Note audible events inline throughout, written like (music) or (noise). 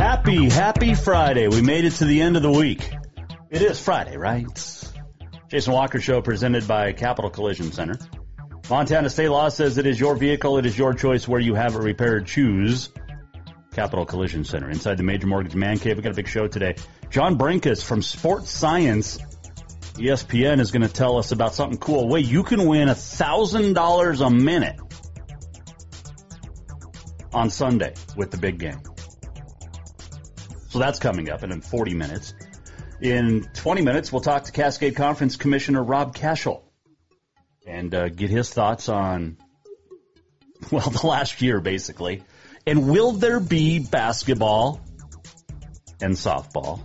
Happy, happy Friday. We made it to the end of the week. It is Friday, right? Jason Walker Show presented by Capital Collision Center. Montana state law says it is your vehicle, it is your choice where you have it repaired. Choose Capital Collision Center. Inside the Major Mortgage Man Cave, we got a big show today. John Brenkus from Sports Science, ESPN, is going to tell us about something cool. Way you can win a thousand dollars a minute on Sunday with the big game. So that's coming up in 40 minutes. In 20 minutes, we'll talk to Cascade Conference Commissioner Rob Cashell and uh, get his thoughts on, (laughs) well, the last year, basically. And will there be basketball and softball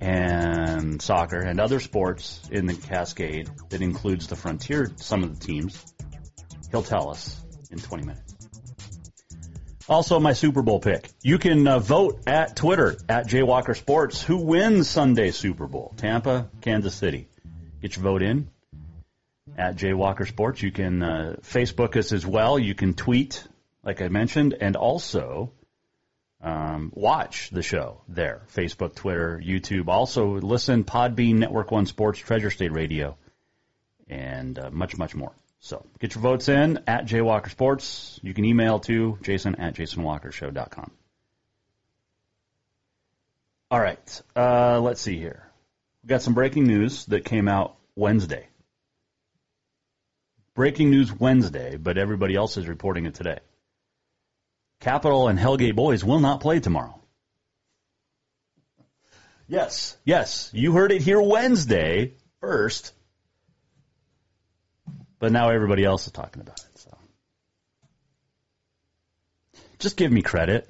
and soccer and other sports in the Cascade that includes the Frontier, some of the teams? He'll tell us in 20 minutes. Also, my Super Bowl pick. You can uh, vote at Twitter at Jaywalker Sports. Who wins Sunday Super Bowl? Tampa, Kansas City. Get your vote in at Jaywalker Sports. You can uh, Facebook us as well. You can tweet, like I mentioned, and also um, watch the show there. Facebook, Twitter, YouTube. Also listen Podbean, Network One Sports, Treasure State Radio, and uh, much, much more. So get your votes in at Jaywalker Sports. You can email to jason at jasonwalkershow.com. All right, uh, let's see here. We've got some breaking news that came out Wednesday. Breaking news Wednesday, but everybody else is reporting it today. Capital and Hellgate boys will not play tomorrow. Yes, yes, you heard it here Wednesday first, but now everybody else is talking about it. So just give me credit.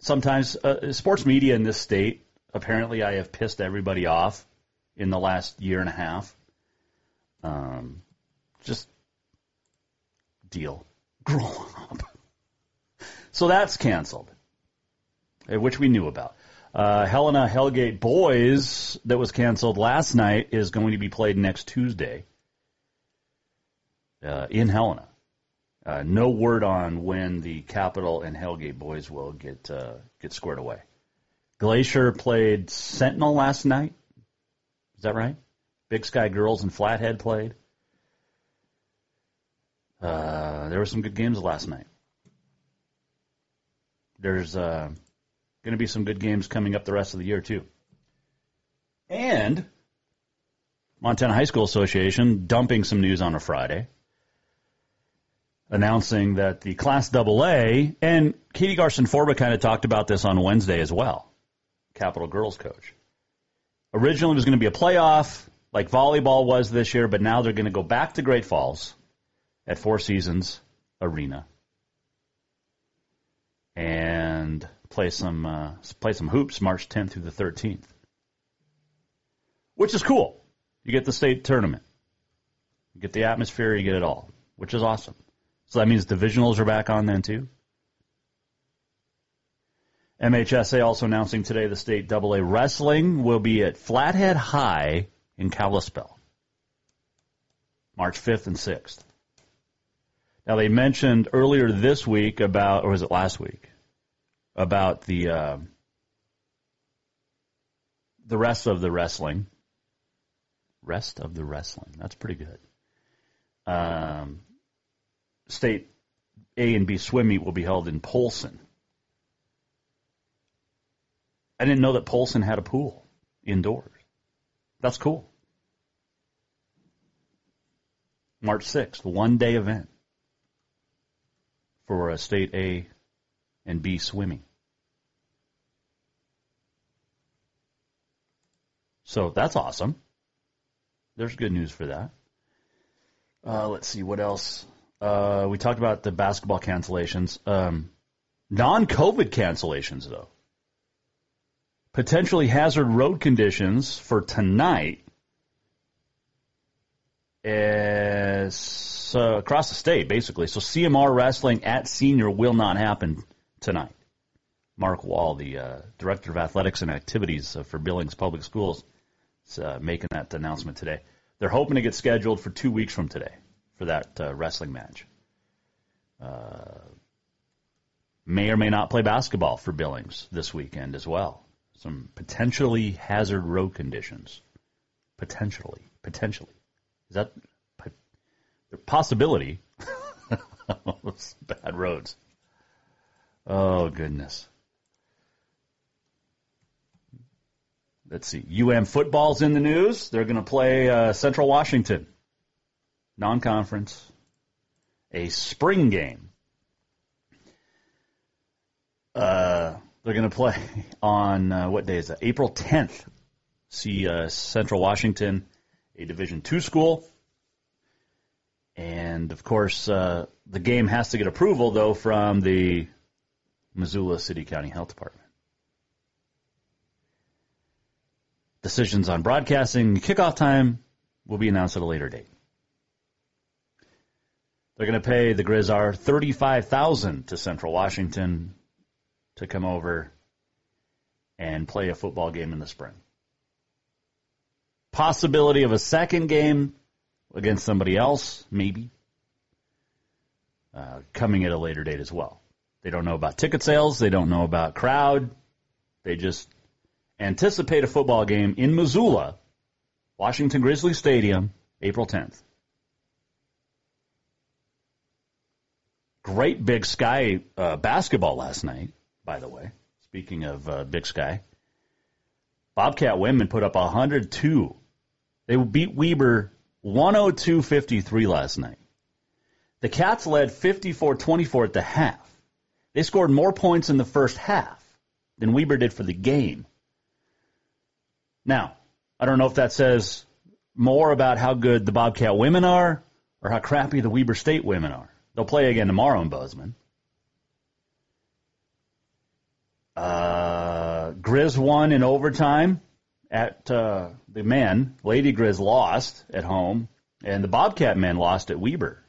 Sometimes uh, sports media in this state, apparently, I have pissed everybody off in the last year and a half. Um, just deal, grow up. So that's canceled, uh, which we knew about. Uh, Helena Hellgate Boys, that was canceled last night, is going to be played next Tuesday uh, in Helena. Uh, no word on when the Capital and Hellgate Boys will get uh, get squared away. Glacier played Sentinel last night. Is that right? Big Sky Girls and Flathead played. Uh, there were some good games last night. There's uh, going to be some good games coming up the rest of the year too. And Montana High School Association dumping some news on a Friday, announcing that the Class AA and Katie Garson Forba kind of talked about this on Wednesday as well. Capital girls coach. Originally, it was going to be a playoff like volleyball was this year, but now they're going to go back to Great Falls at Four Seasons Arena and play some uh, play some hoops March 10th through the 13th, which is cool. You get the state tournament, you get the atmosphere, you get it all, which is awesome. So that means divisionals are back on then too. MHSA also announcing today the state AA wrestling will be at Flathead High in Kalispell, March 5th and 6th. Now they mentioned earlier this week about, or was it last week, about the uh, the rest of the wrestling. Rest of the wrestling. That's pretty good. Um, state A and B swim meet will be held in Polson I didn't know that Polson had a pool indoors. That's cool. March 6th, one day event for a state A and B swimming. So that's awesome. There's good news for that. Uh, let's see what else. Uh, we talked about the basketball cancellations. Um, non-COVID cancellations, though. Potentially hazard road conditions for tonight as, uh, across the state, basically. So CMR wrestling at senior will not happen tonight. Mark Wall, the uh, director of athletics and activities uh, for Billings Public Schools, is uh, making that announcement today. They're hoping to get scheduled for two weeks from today for that uh, wrestling match. Uh, may or may not play basketball for Billings this weekend as well. Some potentially hazard road conditions. Potentially. Potentially. Is that the possibility? (laughs) bad roads. Oh, goodness. Let's see. UM football's in the news. They're going to play uh, Central Washington, non conference, a spring game. Uh, they're going to play (laughs) on uh, what day is that? April 10th. See uh, Central Washington, a Division two school. And of course, uh, the game has to get approval, though, from the Missoula City County Health Department. Decisions on broadcasting kickoff time will be announced at a later date. They're going to pay the Grizzar thirty-five thousand to Central Washington to come over and play a football game in the spring. Possibility of a second game against somebody else, maybe, uh, coming at a later date as well. They don't know about ticket sales. They don't know about crowd. They just anticipate a football game in Missoula, Washington Grizzly Stadium, April 10th. Great Big Sky uh, basketball last night, by the way. Speaking of uh, Big Sky, Bobcat women put up 102. They beat Weber 102-53 last night. The Cats led 54-24 at the half. They scored more points in the first half than Weber did for the game. Now, I don't know if that says more about how good the Bobcat women are or how crappy the Weber State women are. They'll play again tomorrow in Bozeman. Uh, Grizz won in overtime at uh, the men. Lady Grizz lost at home, and the Bobcat men lost at Weber.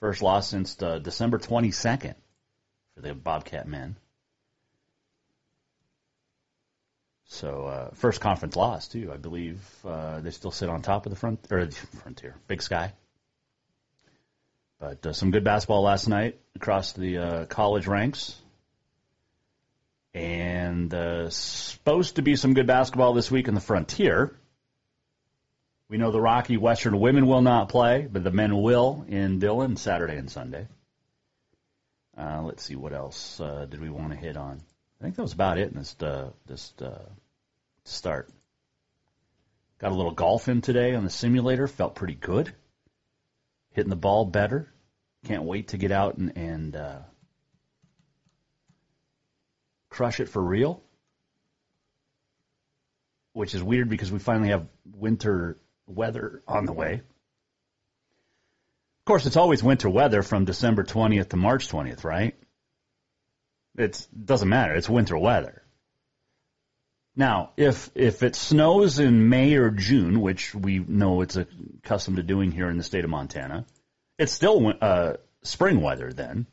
First loss since uh, December 22nd for the Bobcat men. So uh, first conference loss too. I believe uh, they still sit on top of the front or the frontier, Big Sky. But uh, some good basketball last night across the uh, college ranks, and uh, supposed to be some good basketball this week in the frontier. We know the Rocky Western women will not play, but the men will in Dillon Saturday and Sunday. Uh, let's see what else did we want to hit on. I think that was about it in this uh, this uh, start. Got a little golf in today on the simulator. Felt pretty good. Hitting the ball better. Can't wait to get out and, and uh, crush it for real. Which is weird because we finally have winter weather on the way. Of course, it's always winter weather from December 20th to March 20th, right? It doesn't matter. It's winter weather. Now, if if it snows in May or June, which we know it's accustomed to doing here in the state of Montana, it's still uh, spring weather. Then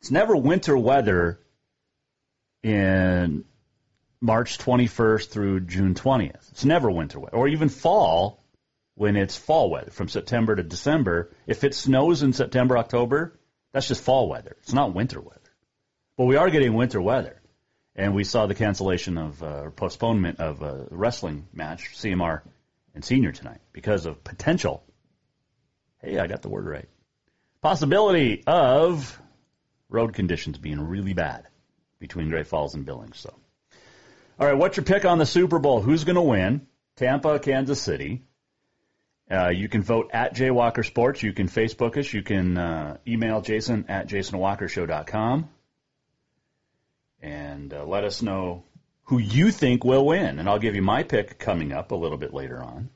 it's never winter weather in March 21st through June 20th. It's never winter weather, or even fall when it's fall weather from September to December. If it snows in September, October, that's just fall weather. It's not winter weather. But we are getting winter weather. And we saw the cancellation of uh, postponement of a wrestling match, CMR and senior tonight, because of potential. Hey, I got the word right. Possibility of road conditions being really bad between Great Falls and Billings. So All right, what's your pick on the Super Bowl? Who's going to win? Tampa, Kansas City. Uh, you can vote at Jay Walker Sports. You can Facebook us. You can uh, email Jason at jasonwalkershow.com and uh, let us know who you think will win. And I'll give you my pick coming up a little bit later on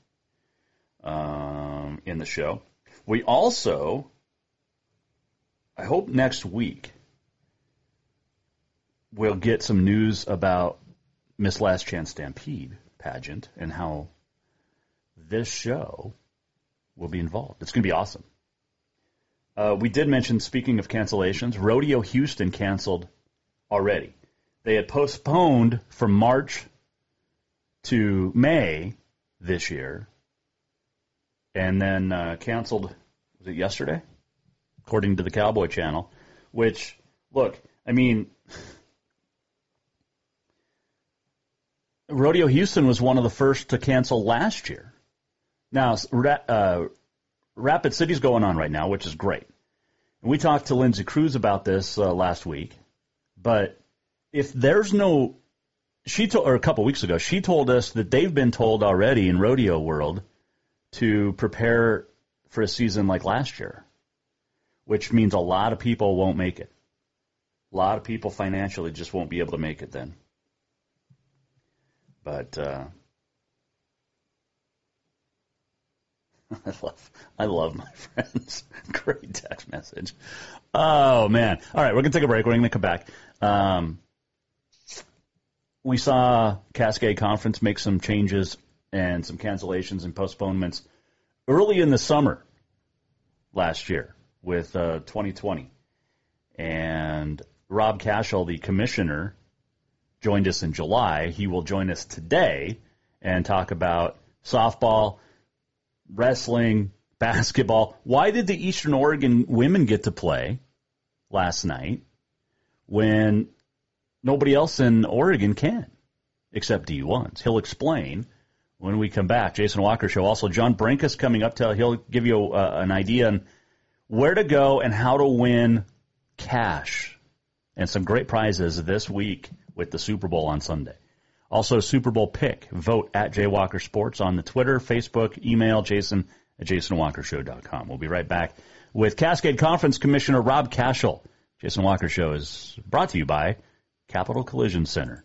um, in the show. We also, I hope next week, we'll get some news about Miss Last Chance Stampede pageant and how this show will be involved. It's going to be awesome. Uh, we did mention, speaking of cancellations, Rodeo Houston canceled already. They had postponed from March to May this year, and then uh, canceled. Was it yesterday? According to the Cowboy Channel. Which, look, I mean, Rodeo Houston was one of the first to cancel last year. Now, uh, Rapid City's going on right now, which is great. And we talked to Lindsay Cruz about this uh, last week. But if there's no, she told, or a couple weeks ago, she told us that they've been told already in rodeo world to prepare for a season like last year, which means a lot of people won't make it. A lot of people financially just won't be able to make it then. But uh, (laughs) I love, I love my (laughs) friends. Great text message. Oh man! All right, we're gonna take a break. We're gonna come back. Um, we saw Cascade Conference make some changes and some cancellations and postponements early in the summer last year with uh, 2020, and Rob Cashell, the commissioner, joined us in July. He will join us today and talk about softball wrestling, (laughs) basketball. Why did the Eastern Oregon women get to play last night when nobody else in Oregon can except D1s? He'll explain when we come back. Jason Walker Show. Also, John Brenkus coming up. To, he'll give you uh, an idea on where to go and how to win cash and some great prizes this week with the Super Bowl on Sunday. Also, Super Bowl pick. Vote at Jaywalker Sports on the Twitter, Facebook, email Jason at JasonWalkerShow.com. We'll be right back with Cascade Conference Commissioner Rob Cashell. Jason Walker Show is brought to you by Capital Collision Center.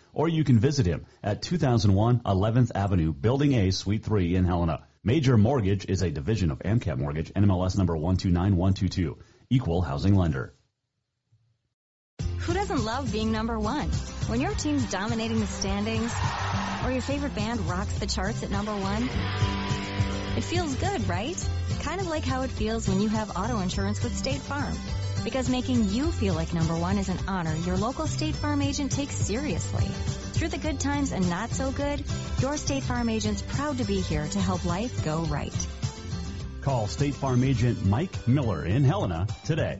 or you can visit him at 2001 11th Avenue, Building A, Suite 3 in Helena. Major Mortgage is a division of AMCAP Mortgage, NMLS number 129122, equal housing lender. Who doesn't love being number one? When your team's dominating the standings, or your favorite band rocks the charts at number one, it feels good, right? Kind of like how it feels when you have auto insurance with State Farm. Because making you feel like number one is an honor your local State Farm agent takes seriously. Through the good times and not so good, your State Farm agent's proud to be here to help life go right. Call State Farm agent Mike Miller in Helena today.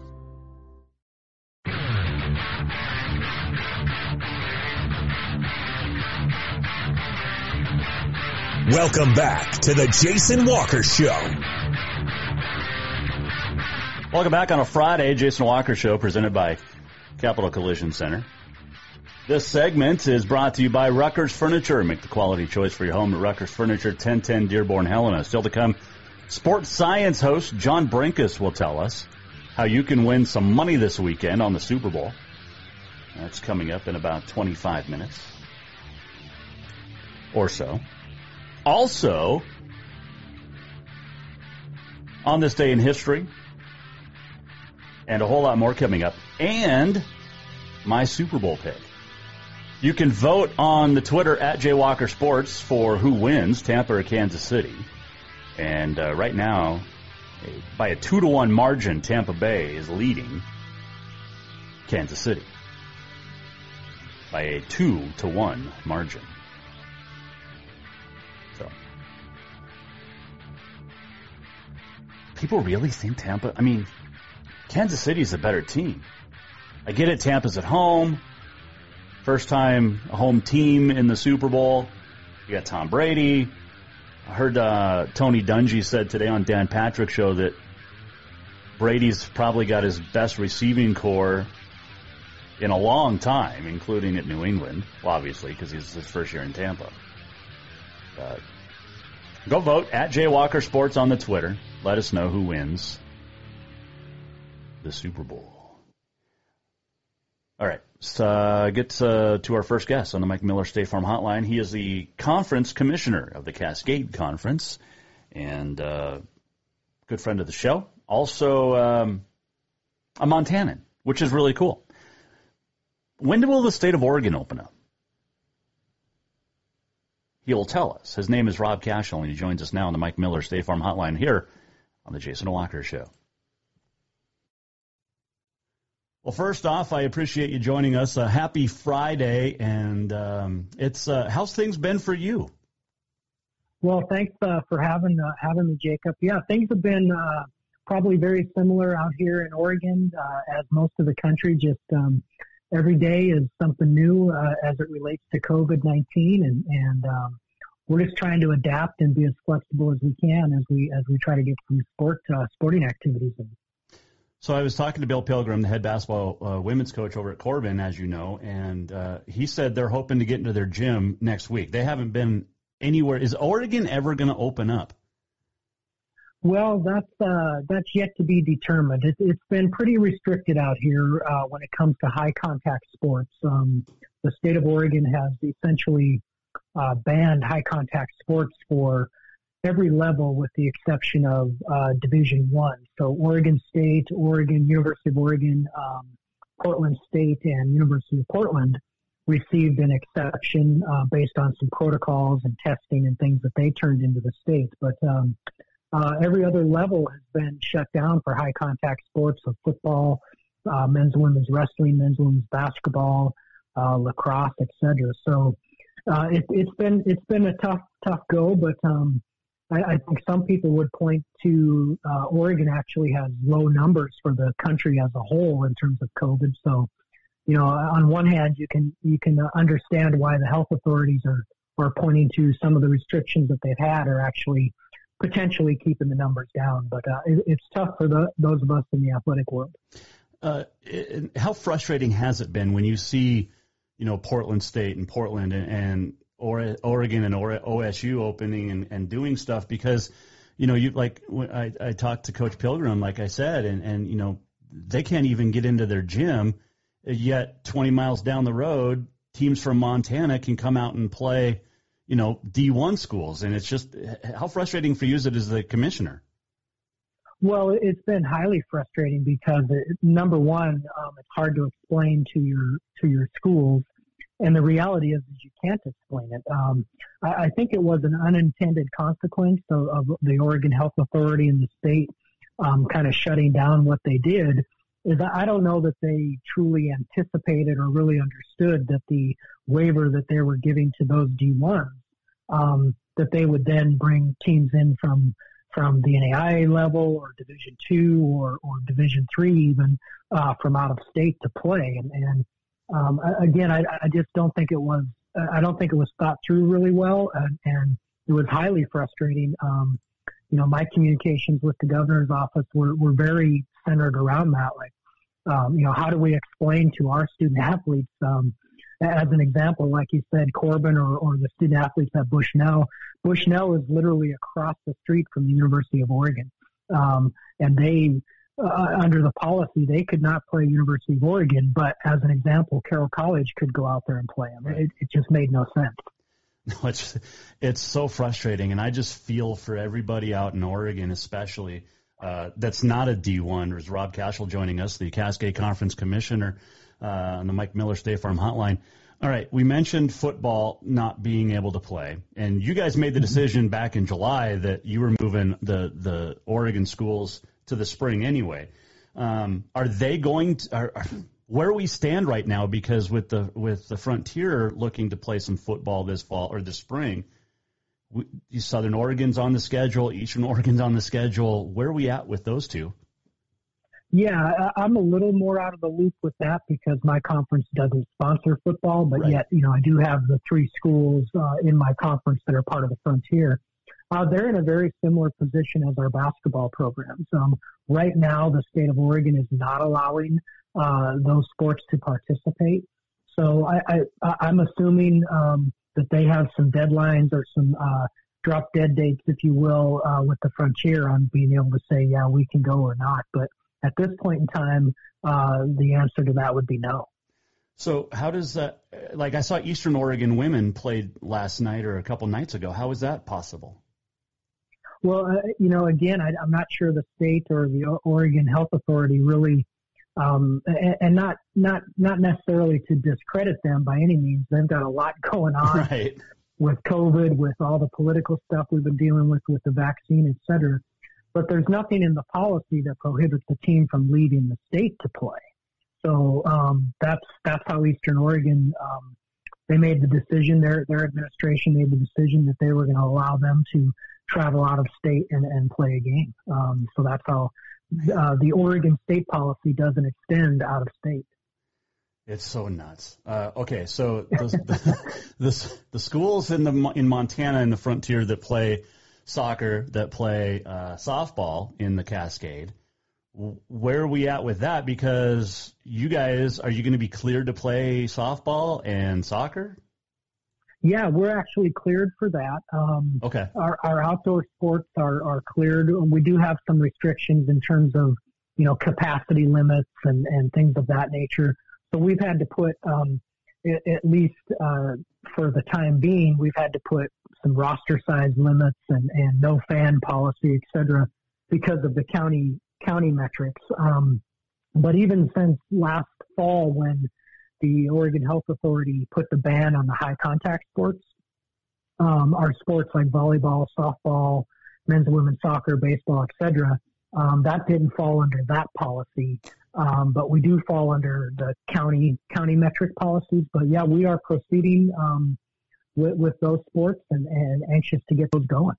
Welcome back to the Jason Walker Show. Welcome back on a Friday, Jason Walker Show, presented by Capital Collision Center. This segment is brought to you by Ruckers Furniture. Make the quality choice for your home at Ruckers Furniture, 1010 Dearborn, Helena. Still to come, sports science host John Brenkus will tell us how you can win some money this weekend on the Super Bowl. That's coming up in about 25 minutes or so. Also, on this day in history, and a whole lot more coming up, and my Super Bowl pick. You can vote on the Twitter at Jaywalker Sports for who wins, Tampa or Kansas City. And uh, right now, by a two to one margin, Tampa Bay is leading Kansas City by a two to one margin. People really think Tampa. I mean, Kansas City is a better team. I get it. Tampa's at home. First time home team in the Super Bowl. You got Tom Brady. I heard uh, Tony Dungy said today on Dan Patrick's show that Brady's probably got his best receiving corps in a long time, including at New England, well, obviously, because he's his first year in Tampa. But go vote at Jay Walker Sports on the Twitter. Let us know who wins the Super Bowl. All right, let's uh, get uh, to our first guest on the Mike Miller State Farm Hotline. He is the conference commissioner of the Cascade Conference and uh, good friend of the show. Also, um, a Montanan, which is really cool. When will the state of Oregon open up? He will tell us. His name is Rob Cashell, and he joins us now on the Mike Miller State Farm Hotline here on the Jason Walker Show. Well, first off, I appreciate you joining us. Uh, happy Friday, and um, it's uh, how's things been for you? Well, thanks uh, for having uh, having me, Jacob. Yeah, things have been uh, probably very similar out here in Oregon, uh, as most of the country. Just um, every day is something new as it relates to COVID nineteen, and and um, we're just trying to adapt and be as flexible as we can as we as we try to get some sport uh, sporting activities in. So I was talking to Bill Pilgrim, the head basketball uh, women's coach over at Corban, as you know, and uh, he said they're hoping to get into their gym next week. They haven't been anywhere. Is Oregon ever going to open up? Well, that's uh, that's yet to be determined. It, has been pretty restricted out here uh, when it comes to high contact sports. Um, the state of Oregon has essentially uh, banned high contact sports for every level with the exception of uh, Division One. So Oregon State, Oregon, University of Oregon, um, Portland State, and University of Portland received an exception uh, based on some protocols and testing and things that they turned into the state. But um, uh, every other level has been shut down for high contact sports, so football, uh, men's and women's wrestling, men's and women's basketball, uh, lacrosse, etc. So uh, it, has been it's been a tough tough go, but um, I, I think some people would point to uh, Oregon actually has low numbers for the country as a whole in terms of COVID. So, you know, on one hand, you can you can understand why the health authorities are are pointing to some of the restrictions that they've had are actually potentially keeping the numbers down. But uh, it, it's tough for the, those of us in the athletic world. Uh, how frustrating has it been when you see, you know, Portland State and Portland and, and or Oregon and OSU opening and, and doing stuff because, you know, you like I, I talked to Coach Pilgrim, like I said, and, and you know they can't even get into their gym. Yet 20 miles down the road, teams from Montana can come out and play, you know, D1 schools, and it's just how frustrating for you is it as the commissioner. Well, it's been highly frustrating because it, number one, um, it's hard to explain to your to your schools and the reality is, is you can't explain it. Um, I, I, think it was an unintended consequence of, of, the Oregon Health Authority and the state um, kind of shutting down what they did. Is I don't know that they truly anticipated or really understood that the waiver that they were giving to those D1s, um, that they would then bring teams in from from the NAIA level or Division two or, or Division three even uh, from out of state to play. And, and um, again, I, I just don't think it was. I don't think it was thought through really well, and, and it was highly frustrating. Um, you know, my communications with the governor's office were, were very centered around that. Like, um, you know, how do we explain to our student athletes, um, as an example, like you said, Corban or, or the student athletes at Bushnell. Bushnell is literally across the street from the University of Oregon. Um, and they, uh, under the policy, they could not play University of Oregon, but as an example, Carroll College could go out there and play them. It, it just made no sense. (laughs) It's it's so frustrating, and I just feel for everybody out in Oregon, especially uh, that's not a D1. There's Rob Cashell joining us, the Cascade Conference Commissioner uh, on the Mike Miller State Farm Hotline. All right, we mentioned football not being able to play, and you guys made the decision back in July that you were moving the the Oregon schools to the spring anyway. Um, are they going to? Are, are, where we stand right now, because with the with the Frontier looking to play some football this fall or this spring, we, Southern Oregon's on the schedule, Eastern Oregon's on the schedule. Where are we at with those two? Yeah, I'm a little more out of the loop with that because my conference doesn't sponsor football, but right. yet, you know, I do have the three schools uh, in my conference that are part of the Frontier. Uh, they're in a very similar position as our basketball programs. Um, right now, the state of Oregon is not allowing uh, those sports to participate. So I, I, I'm assuming um, that they have some deadlines or some uh, drop dead dates, if you will, uh, with the frontier on being able to say, yeah, we can go or not. But at this point in time, uh, the answer to that would be no. So how does that? Like I saw Eastern Oregon women played last night or a couple nights ago. How is that possible? Well, uh, you know, again, I, I'm not sure the state or the Oregon Health Authority really um, and, and, not not not necessarily to discredit them by any means. They've got a lot going on (laughs) right. with COVID, with all the political stuff we've been dealing with, with the vaccine, et cetera. But there's nothing in the policy that prohibits the team from leaving the state to play. So um, that's that's how Eastern Oregon um, they made the decision. Their their administration made the decision that they were going to allow them to travel out of state and, and play a game. Um, so that's how uh, the Oregon state policy doesn't extend out of state. It's so nuts. Uh, okay, so the, (laughs) the, the, the, schools in the in Montana in the frontier that play soccer, that play uh, softball in the Cascade, where are we at with that? Because you guys, are you going to be cleared to play softball and soccer? Yeah, we're actually cleared for that. Um, okay. Our, our outdoor sports are, are cleared. We do have some restrictions in terms of, you know, capacity limits and, and things of that nature. So we've had to put, um, at, at least uh, for the time being, we've had to put some roster size limits and, and no fan policy, et cetera, because of the county county metrics. Um, but even since last fall, when the Oregon Health Authority put the ban on the high contact sports. Um, our sports like volleyball, softball, men's and women's soccer, baseball, etc. Um, that didn't fall under that policy, um, but we do fall under the county county metric policies. But yeah, we are proceeding um, with, with those sports and, and anxious to get those going.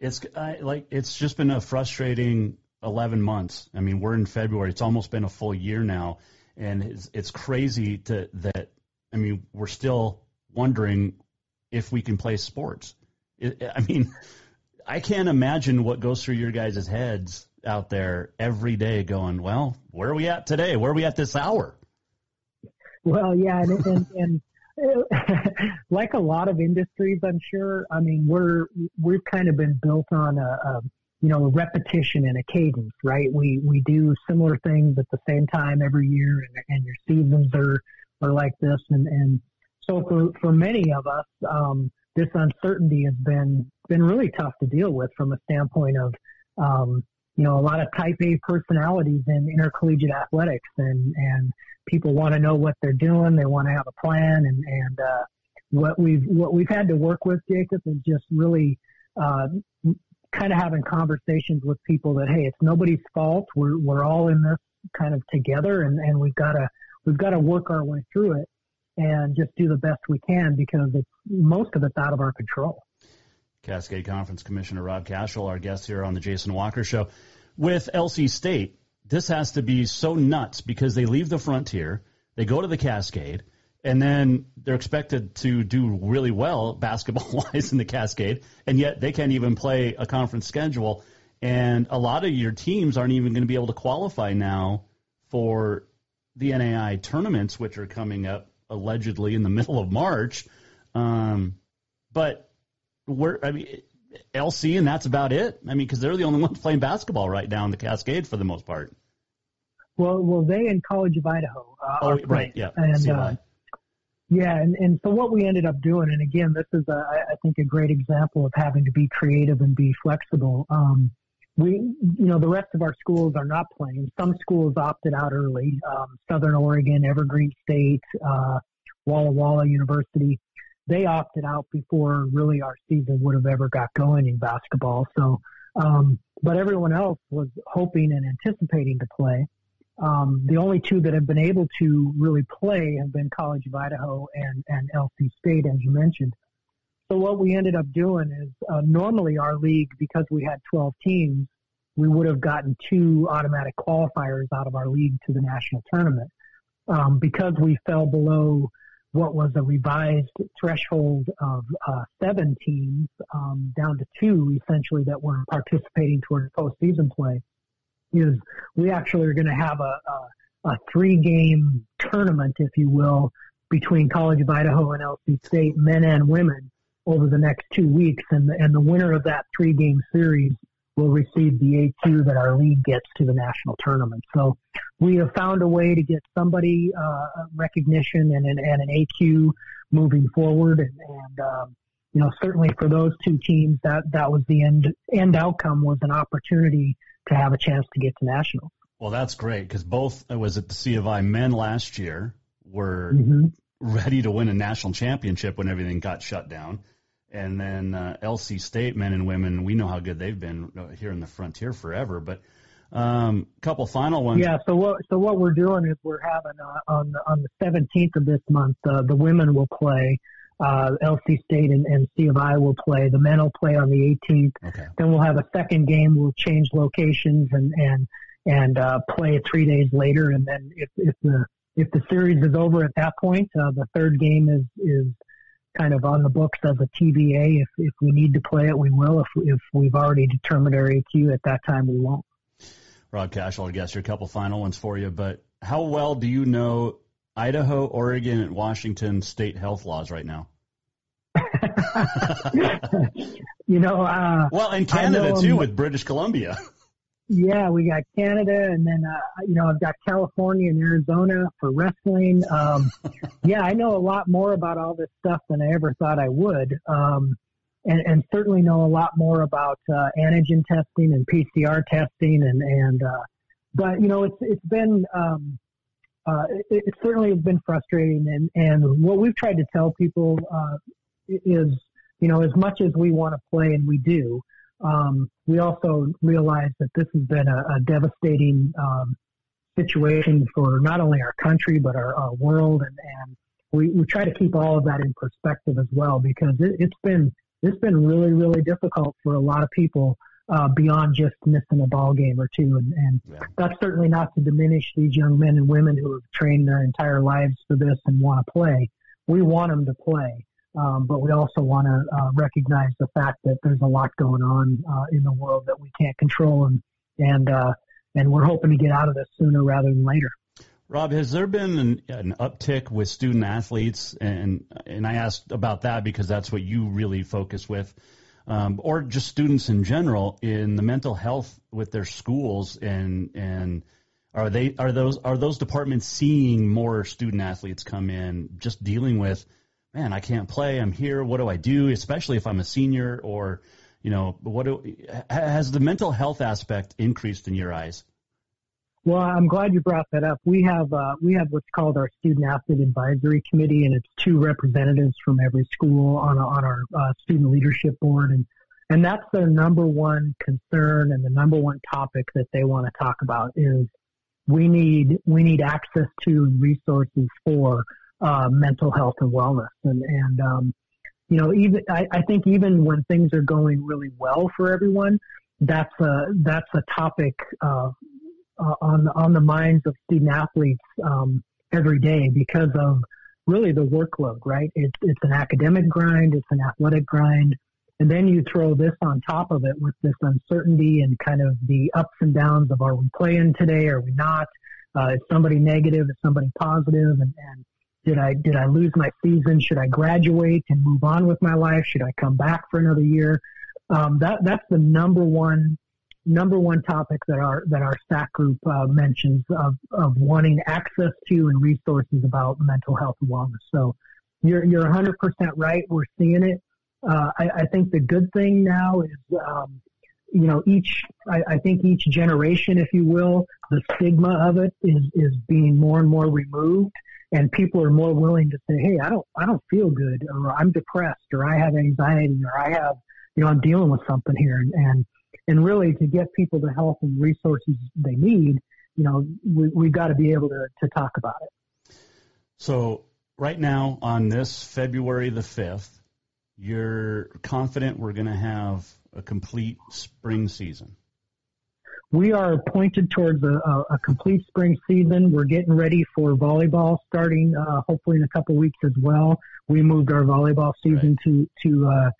It's I, like it's just been a frustrating 11 months. I mean, we're in February. It's almost been a full year now and it's, it's crazy to that. I mean, we're still wondering if we can play sports. It, I mean, I can't imagine what goes through your guys' heads out there every day, going, "Well, where are we at today? Where are we at this hour?" Well, yeah, and, and, and (laughs) like a lot of industries, I'm sure. I mean, we're we've kind of been built on a, a you know, a repetition and a cadence, right? We we do similar things at the same time every year, and, and your seasons are are like this, and and so for for many of us, um, this uncertainty has been been really tough to deal with from a standpoint of, um, you know, a lot of Type A personalities in intercollegiate athletics, and and people want to know what they're doing, they want to have a plan, and and uh, what we've what we've had to work with, Jacob, is just really uh, kind of having conversations with people that hey, it's nobody's fault. We're we're all in this kind of together, and and we've got to we've got to work our way through it and just do the best we can because it's most of it's out of our control. Cascade Conference Commissioner Rob Cashell, our guest here on the Jason Walker Show. With LC State, this has to be so nuts because they leave the frontier, they go to the Cascade, and then they're expected to do really well (laughs) basketball wise in the Cascade, and yet they can't even play a conference schedule. And a lot of your teams aren't even going to be able to qualify now for the NAI tournaments, which are coming up allegedly in the (laughs) middle of March. Um, but we're, I mean, LC, and that's about it. I mean, because they're the only ones playing basketball right now in the Cascade for the most part. Well, well, they in College of Idaho. Uh, oh, right, yeah. And, uh, yeah, and, and so what we ended up doing, and again, this is, a, I think, a great example of having to be creative and be flexible. Um, we, you know, the rest of our schools are not playing. Some schools opted out early. Um, Southern Oregon, Evergreen State, uh, Walla Walla University they opted out before really our season would have ever got going in basketball. So, um, but everyone else was hoping and anticipating to play. Um, the only two that have been able to really play have been College of Idaho and, and LC State, as you mentioned. So what we ended up doing is uh, normally our league, because we had 12 teams, we would have gotten two automatic qualifiers out of our league to the national tournament. Um, because we fell below what was a revised threshold of uh, seven teams um, down to two, essentially, that were participating towards postseason play, is we actually are going to have a, a, a three-game tournament, if you will, between College of Idaho and LC State, men and women, over the next two weeks, and the, and the winner of that three-game series will receive the AQ that our league gets to the national tournament. So we have found a way to get somebody uh, recognition and an, and an AQ moving forward, and, and um, you know certainly for those two teams that that was the end end outcome was an opportunity to have a chance to get to national. Well, that's great because both uh, was at the C of I men last year were mm-hmm. ready to win a national championship when everything got shut down. And then uh, LC State men and women, we know how good they've been uh, here in the frontier forever. But a um, couple final ones. Yeah. So what so what we're doing is we're having uh, on the, on the 17th of this month, uh, the women will play. Uh, LC State and, and C of I will play. The men will play on the 18th. Okay. Then we'll have a second game. We'll change locations and and and uh, play it three days later. And then if if the if the series is over at that point, uh, the third game is is kind of on the books as a TBA. If if we need to play it, we will. If if we've already determined our AQ at that time, we won't. Rob Cashell, I'll guess, your couple final ones for you. But how well do you know Idaho, Oregon, and Washington state health laws right now? (laughs) you know, uh, well, and Canada too, with British Columbia. Yeah, we got Canada, and then uh, you know I've got California and Arizona for wrestling. Um, (laughs) yeah, I know a lot more about all this stuff than I ever thought I would, um, and, and certainly know a lot more about uh, antigen testing and PCR testing, and and uh, but you know it's it's been um, uh, it, it certainly has been frustrating, and and what we've tried to tell people uh, is you know as much as we want to play, and we do um, we also realize that this has been a, a devastating um, situation for not only our country but our, our world, and, and we, we try to keep all of that in perspective as well because it, it's been it's been really really difficult for a lot of people uh, beyond just missing a ball game or two, and, and yeah. that's certainly not to diminish these young men and women who have trained their entire lives for this and want to play. We want them to play. Um, but we also want to uh, recognize the fact that there's a lot going on uh, in the world that we can't control, and and uh, and we're hoping to get out of this sooner rather than later. Rob, has there been an, an uptick with student athletes, and and I asked about that because that's what you really focus with, um, or just students in general in the mental health with their schools, and and are they are those are those departments seeing more student athletes come in, just dealing with man, I can't play. I'm here. What do I do? Especially if I'm a senior or, you know, what do, has the mental health aspect increased in your eyes? Well, I'm glad you brought that up. We have uh, we have what's called our student athlete advisory committee, and it's two representatives from every school on on our uh, student leadership board, and and that's their number one concern and the number one topic that they want to talk about is we need we need access to resources for uh, mental health and wellness. And, and um, you know, even I, I think even when things are going really well for everyone, that's a that's a topic uh, uh, on on the minds of student athletes um, every day because of really the workload, right? It's, it's an academic grind, it's an athletic grind. And then you throw this on top of it with this uncertainty and kind of the ups and downs of are we playing today? Are we not? Uh, is somebody negative? Is somebody positive? And, and did I did I lose my season? Should I graduate and move on with my life? Should I come back for another year? Um, that that's the number one number one topic that our that our SAC group uh, mentions of of wanting access to and resources about mental health and wellness. So you're you're 100% right. We're seeing it. Uh, I, I, think the good thing now is, um, you know, each I, I, think each generation, if you will, the stigma of it is is being more and more removed, and people are more willing to say, "Hey, I don't I don't feel good, or I'm depressed, or I have anxiety, or I have, you know, I'm dealing with something here," and, and and really to get people the help and resources they need, you know, we, we've got to be able to, to talk about it. So right now on this February the 5th, you're confident we're going to have a complete spring season? We are pointed towards a, a, complete spring season. We're getting ready for volleyball starting uh, hopefully in a couple weeks as well. We moved our volleyball season right. to to uh,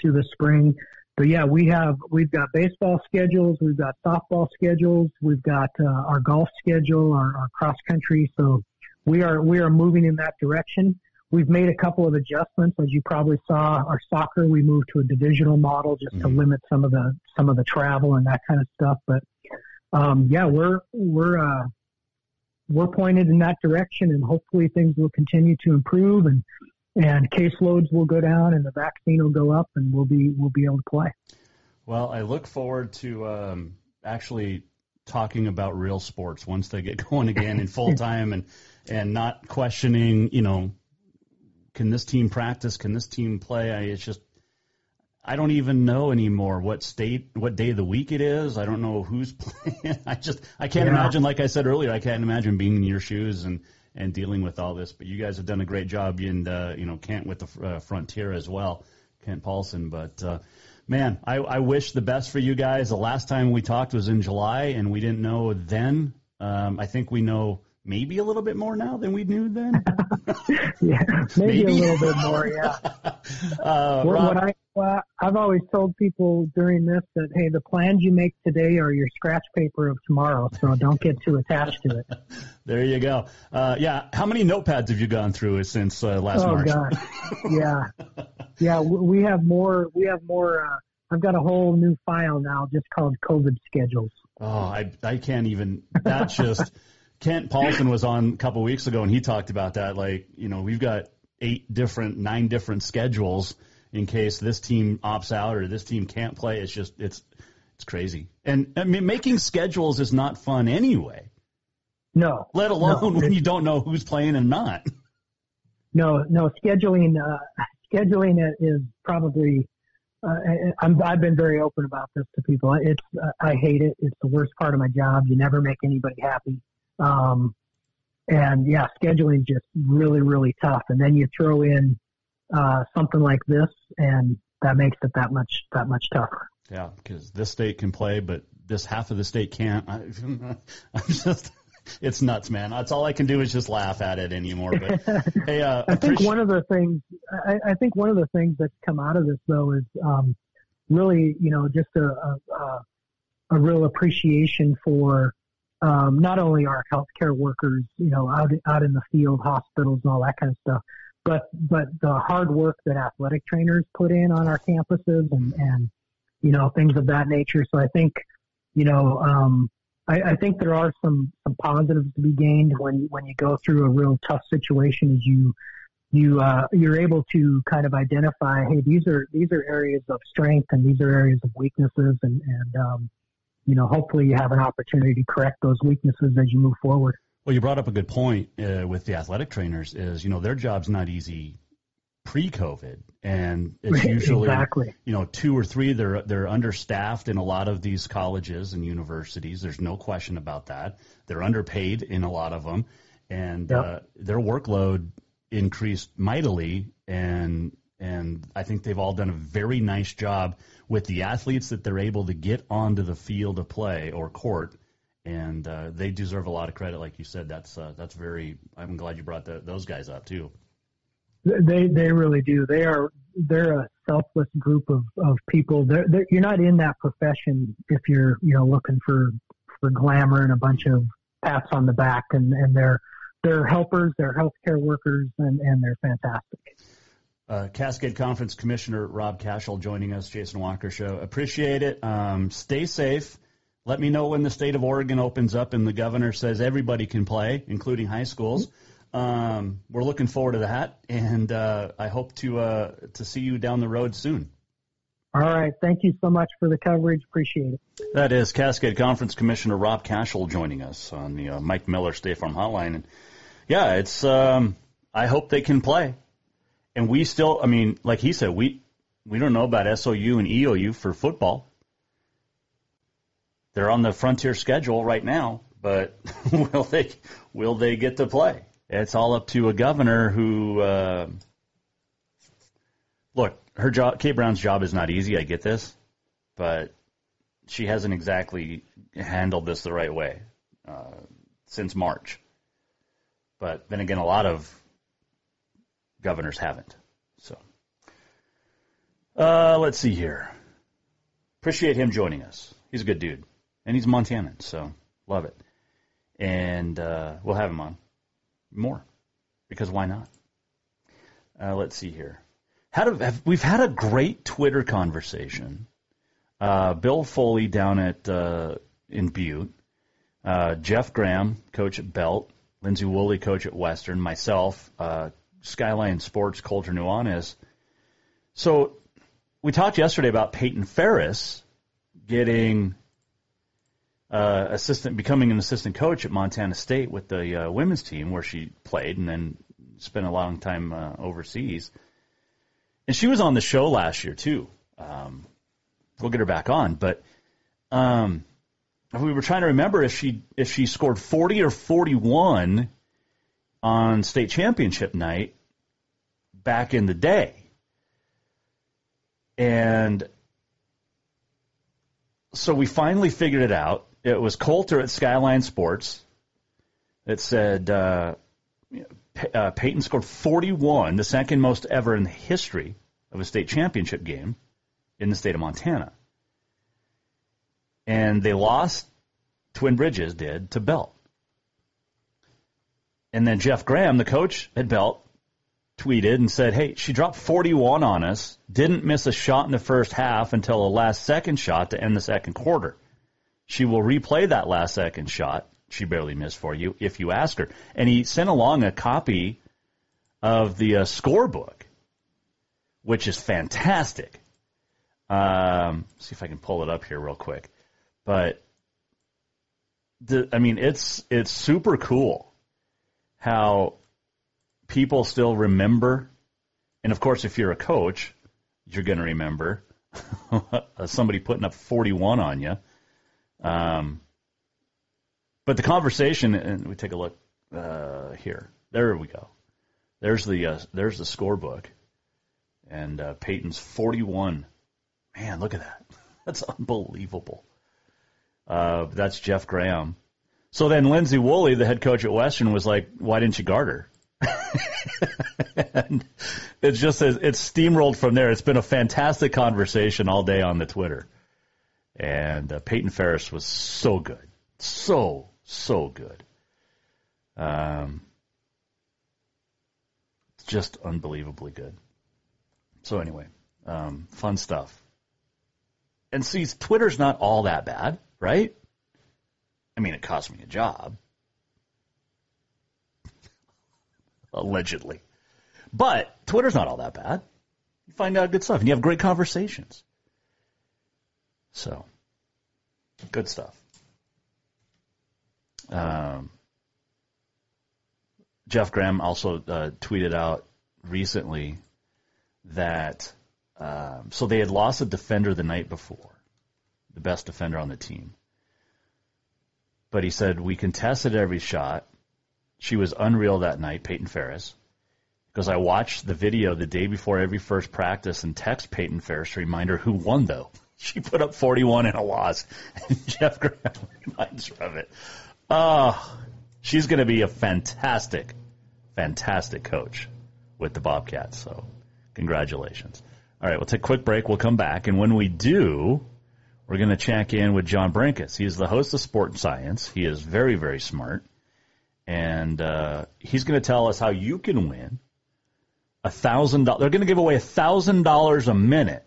to the spring but yeah, we have we've got baseball schedules, we've got softball schedules, we've got uh, our golf schedule, our, our cross country. So we are we are moving in that direction. We've made a couple of adjustments, as you probably saw. Our soccer we moved to a divisional model just mm-hmm. to limit some of the some of the travel and that kind of stuff. But um, yeah, we're we're uh, we're pointed in that direction, and hopefully things will continue to improve and and caseloads will go down and the vaccine will go up and we'll be we'll be able to play. Well, I look forward to um, actually talking about real sports once they get (laughs) going again in full (laughs) time and and not questioning, you know, can this team practice? Can this team play? I, it's just I don't even know anymore what state, what day of the week it is. I don't know who's (laughs) playing. I just I can't yeah. imagine. Like I said earlier, I can't imagine being in your shoes and and dealing with all this. But you guys have done a great job in uh, you know Kent with the uh, Frontier as well, Kent Paulson. But uh, man, I, I wish the best for you guys. The last time we talked was in July, and we didn't know then. Um, I think we know maybe a little bit more now than we knew then. (laughs) yeah, maybe, maybe, a little bit more. Yeah. (laughs) uh, what, what I well, I've always told people during this that hey, the plans you make today are your scratch paper of tomorrow, so don't get too attached to it. (laughs) there you go. Uh, yeah, how many notepads have you gone through since uh, last oh, March? Oh gosh, yeah, yeah. We have more. We have more. Uh, I've got a whole new file now just called COVID schedules. Oh, I I can't even. That's just. Kent Paulson was on a couple weeks ago, and he talked about that. Like, you know, we've got eight different, nine different schedules in case this team opts out or this team can't play. It's just it's it's crazy. And I mean, making schedules is not fun anyway. No. Let alone no. when you don't know who's playing and not. No, no. Scheduling uh, scheduling is probably. Uh, I'm, I've been very open about this to people. It's uh, I hate it. It's the worst part of my job. You never make anybody happy. Um, and yeah, scheduling is just really, really tough. And then you throw in uh, something like this, and that makes it that much that much tougher. Yeah, because this state can play, but this half of the state can't. I, (laughs) I'm just. It's nuts, man. That's all I can do is just laugh at it anymore. But (laughs) hey, uh, I think one of the things I, I, think one of the things that's come out of this though is um, really, you know, just a, a, a real appreciation for um, not only our healthcare workers, you know, out out in the field, hospitals, and all that kind of stuff, but but the hard work that athletic trainers put in on our campuses and and you know things of that nature. So I think you know um, I, I think there are some some positives to be gained when when you go through a real tough situation. As you you uh, you're able to kind of identify, hey, these are these are areas of strength and these are areas of weaknesses, and and um, you know hopefully you have an opportunity to correct those weaknesses as you move forward. Well, you brought up a good point uh, with the athletic trainers. Is you know their job's not easy pre-COVID, and it's usually exactly. you know two or three. They're they're understaffed in a lot of these colleges and universities. There's no question about that. They're underpaid in a lot of them, and yep. uh, their workload increased mightily. And and I think they've all done a very nice job with the athletes that they're able to get onto the field of play or court and uh, they deserve a lot of credit, like you said. That's uh, that's very. I'm glad you brought the, those guys up too. They they really do. They are they're a selfless group of, of people. They're, they're, you're not in that profession if you're you know looking for for glamour and a bunch of pats on the back, and, and they're they're helpers, they're healthcare workers, and, and they're fantastic. Uh, Cascade Conference Commissioner Rob Cashell joining us, Jason Walker Show. Appreciate it. Um, stay safe. Let me know when the state of Oregon opens up and the governor says everybody can play, including high schools. Um, we're looking forward to that, and uh, I hope to uh, to see you down the road soon. All right. Thank you so much for the coverage. Appreciate it. That is Cascade Conference Commissioner Rob Cashell joining us on the uh, Mike Miller State Farm Hotline. And yeah, it's. Um, I hope they can play, and we still. I mean, like he said, we we don't know about SOU and EOU for football. They're on the frontier schedule right now, but (laughs) will they will they get to play? It's all up to a governor who. Uh, look, her job, Kate Brown's job is not easy. I get this, but she hasn't exactly handled this the right way uh, since March. But then again, a lot of governors haven't. So, uh, let's see here. Appreciate him joining us. He's a good dude, and he's Montanan, so love it. And uh, we'll have him on more because why not? Uh, let's see here. Had a, have, we've had a great Twitter conversation. Uh, Bill Foley down at uh, in Butte, uh, Jeff Graham, coach at Belt, Lindsay Woolley, coach at Western, myself, Skyline Sports, Colter Nuanez. So we talked yesterday about Peyton Ferris getting uh, assistant, becoming an assistant coach at Montana State with the uh, women's team, where she played and then spent a long time uh, overseas. And she was on the show last year too. Um, we'll get her back on, but um, we were trying to remember if she if she scored 40 or 41 on state championship night back in the day. And so we finally figured it out. It was Colter at Skyline Sports that said uh, uh, Peyton scored 41, the second most ever in the history of a state championship game in the state of Montana. And they lost, Twin Bridges did, to Belt. And then Jeff Graham, the coach at Belt, tweeted and said, Hey, she dropped 41 on us, didn't miss a shot in the first half until a last second shot to end the second quarter. She will replay that last second shot she barely missed for you if you ask her. And he sent along a copy of the uh, scorebook, which is fantastic. Um, see if I can pull it up here real quick. But the, I mean, it's it's super cool how people still remember. And of course, if you're a coach, you're going to remember (laughs) somebody putting up 41 on you. Um, but the conversation, and we take a look uh, here. There we go. There's the uh, there's the scorebook, and uh, Peyton's 41. Man, look at that. (laughs) That's unbelievable. Uh, that's Jeff Graham. So then Lindsay Woolley, the head coach at Western, was like, "Why didn't you guard her?" (laughs) and it's just it's steamrolled from there. It's been a fantastic conversation all day on the Twitter, and uh, Peyton Ferris was so good, so so good. Um, just unbelievably good. So anyway, um, fun stuff. And see, Twitter's not all that bad, right? I mean, it cost me a job. Allegedly. But Twitter's not all that bad. You find out good stuff and you have great conversations. So, good stuff. Um, Jeff Graham also uh, tweeted out recently that um, so they had lost a defender the night before, the best defender on the team. But he said we contested every shot. She was unreal that night, Peyton Ferris, because I watched the video the day before every first practice and text Peyton Ferris to remind her who won though. (laughs) She put up 41 in a loss. (laughs) And Jeff Graham (laughs) reminds her of it. Oh, she's going to be a fantastic, fantastic coach. with the Bobcats. So, congratulations. All right, we'll take a quick break. We'll come back, and when we do, we're going to check in with John Brenkus. He is the host of Sport Science. He is very, very smart, and uh, he's going to tell us how you can win a thousand dollars. They're going to give away a thousand dollars a minute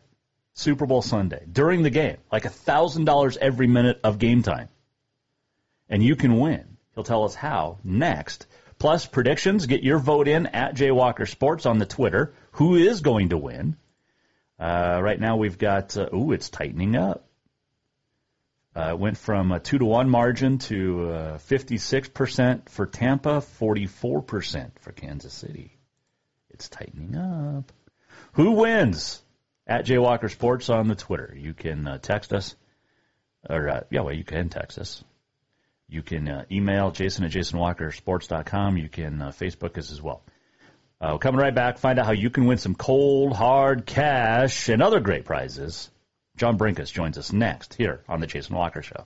Super Bowl Sunday during the game, like a thousand dollars every minute of game time, and you can win. He'll tell us how next. Plus predictions. Get your vote in at Jay Walker Sports on the Twitter. Who is going to win? Uh, right now we've got. Uh, ooh, it's tightening up. Uh, went from a two to one margin to uh, 56% for Tampa, 44% for Kansas City. It's tightening up. Who wins? At Jay Walker Sports on the Twitter. You can uh, text us, or uh, yeah, well, you can text us. You can uh, email Jason at JasonWalkerSports.com. You can uh, Facebook us as well. Coming right back, find out how you can win some cold, hard cash and other great prizes. John Brenkus joins us next here on The Jason Walker Show.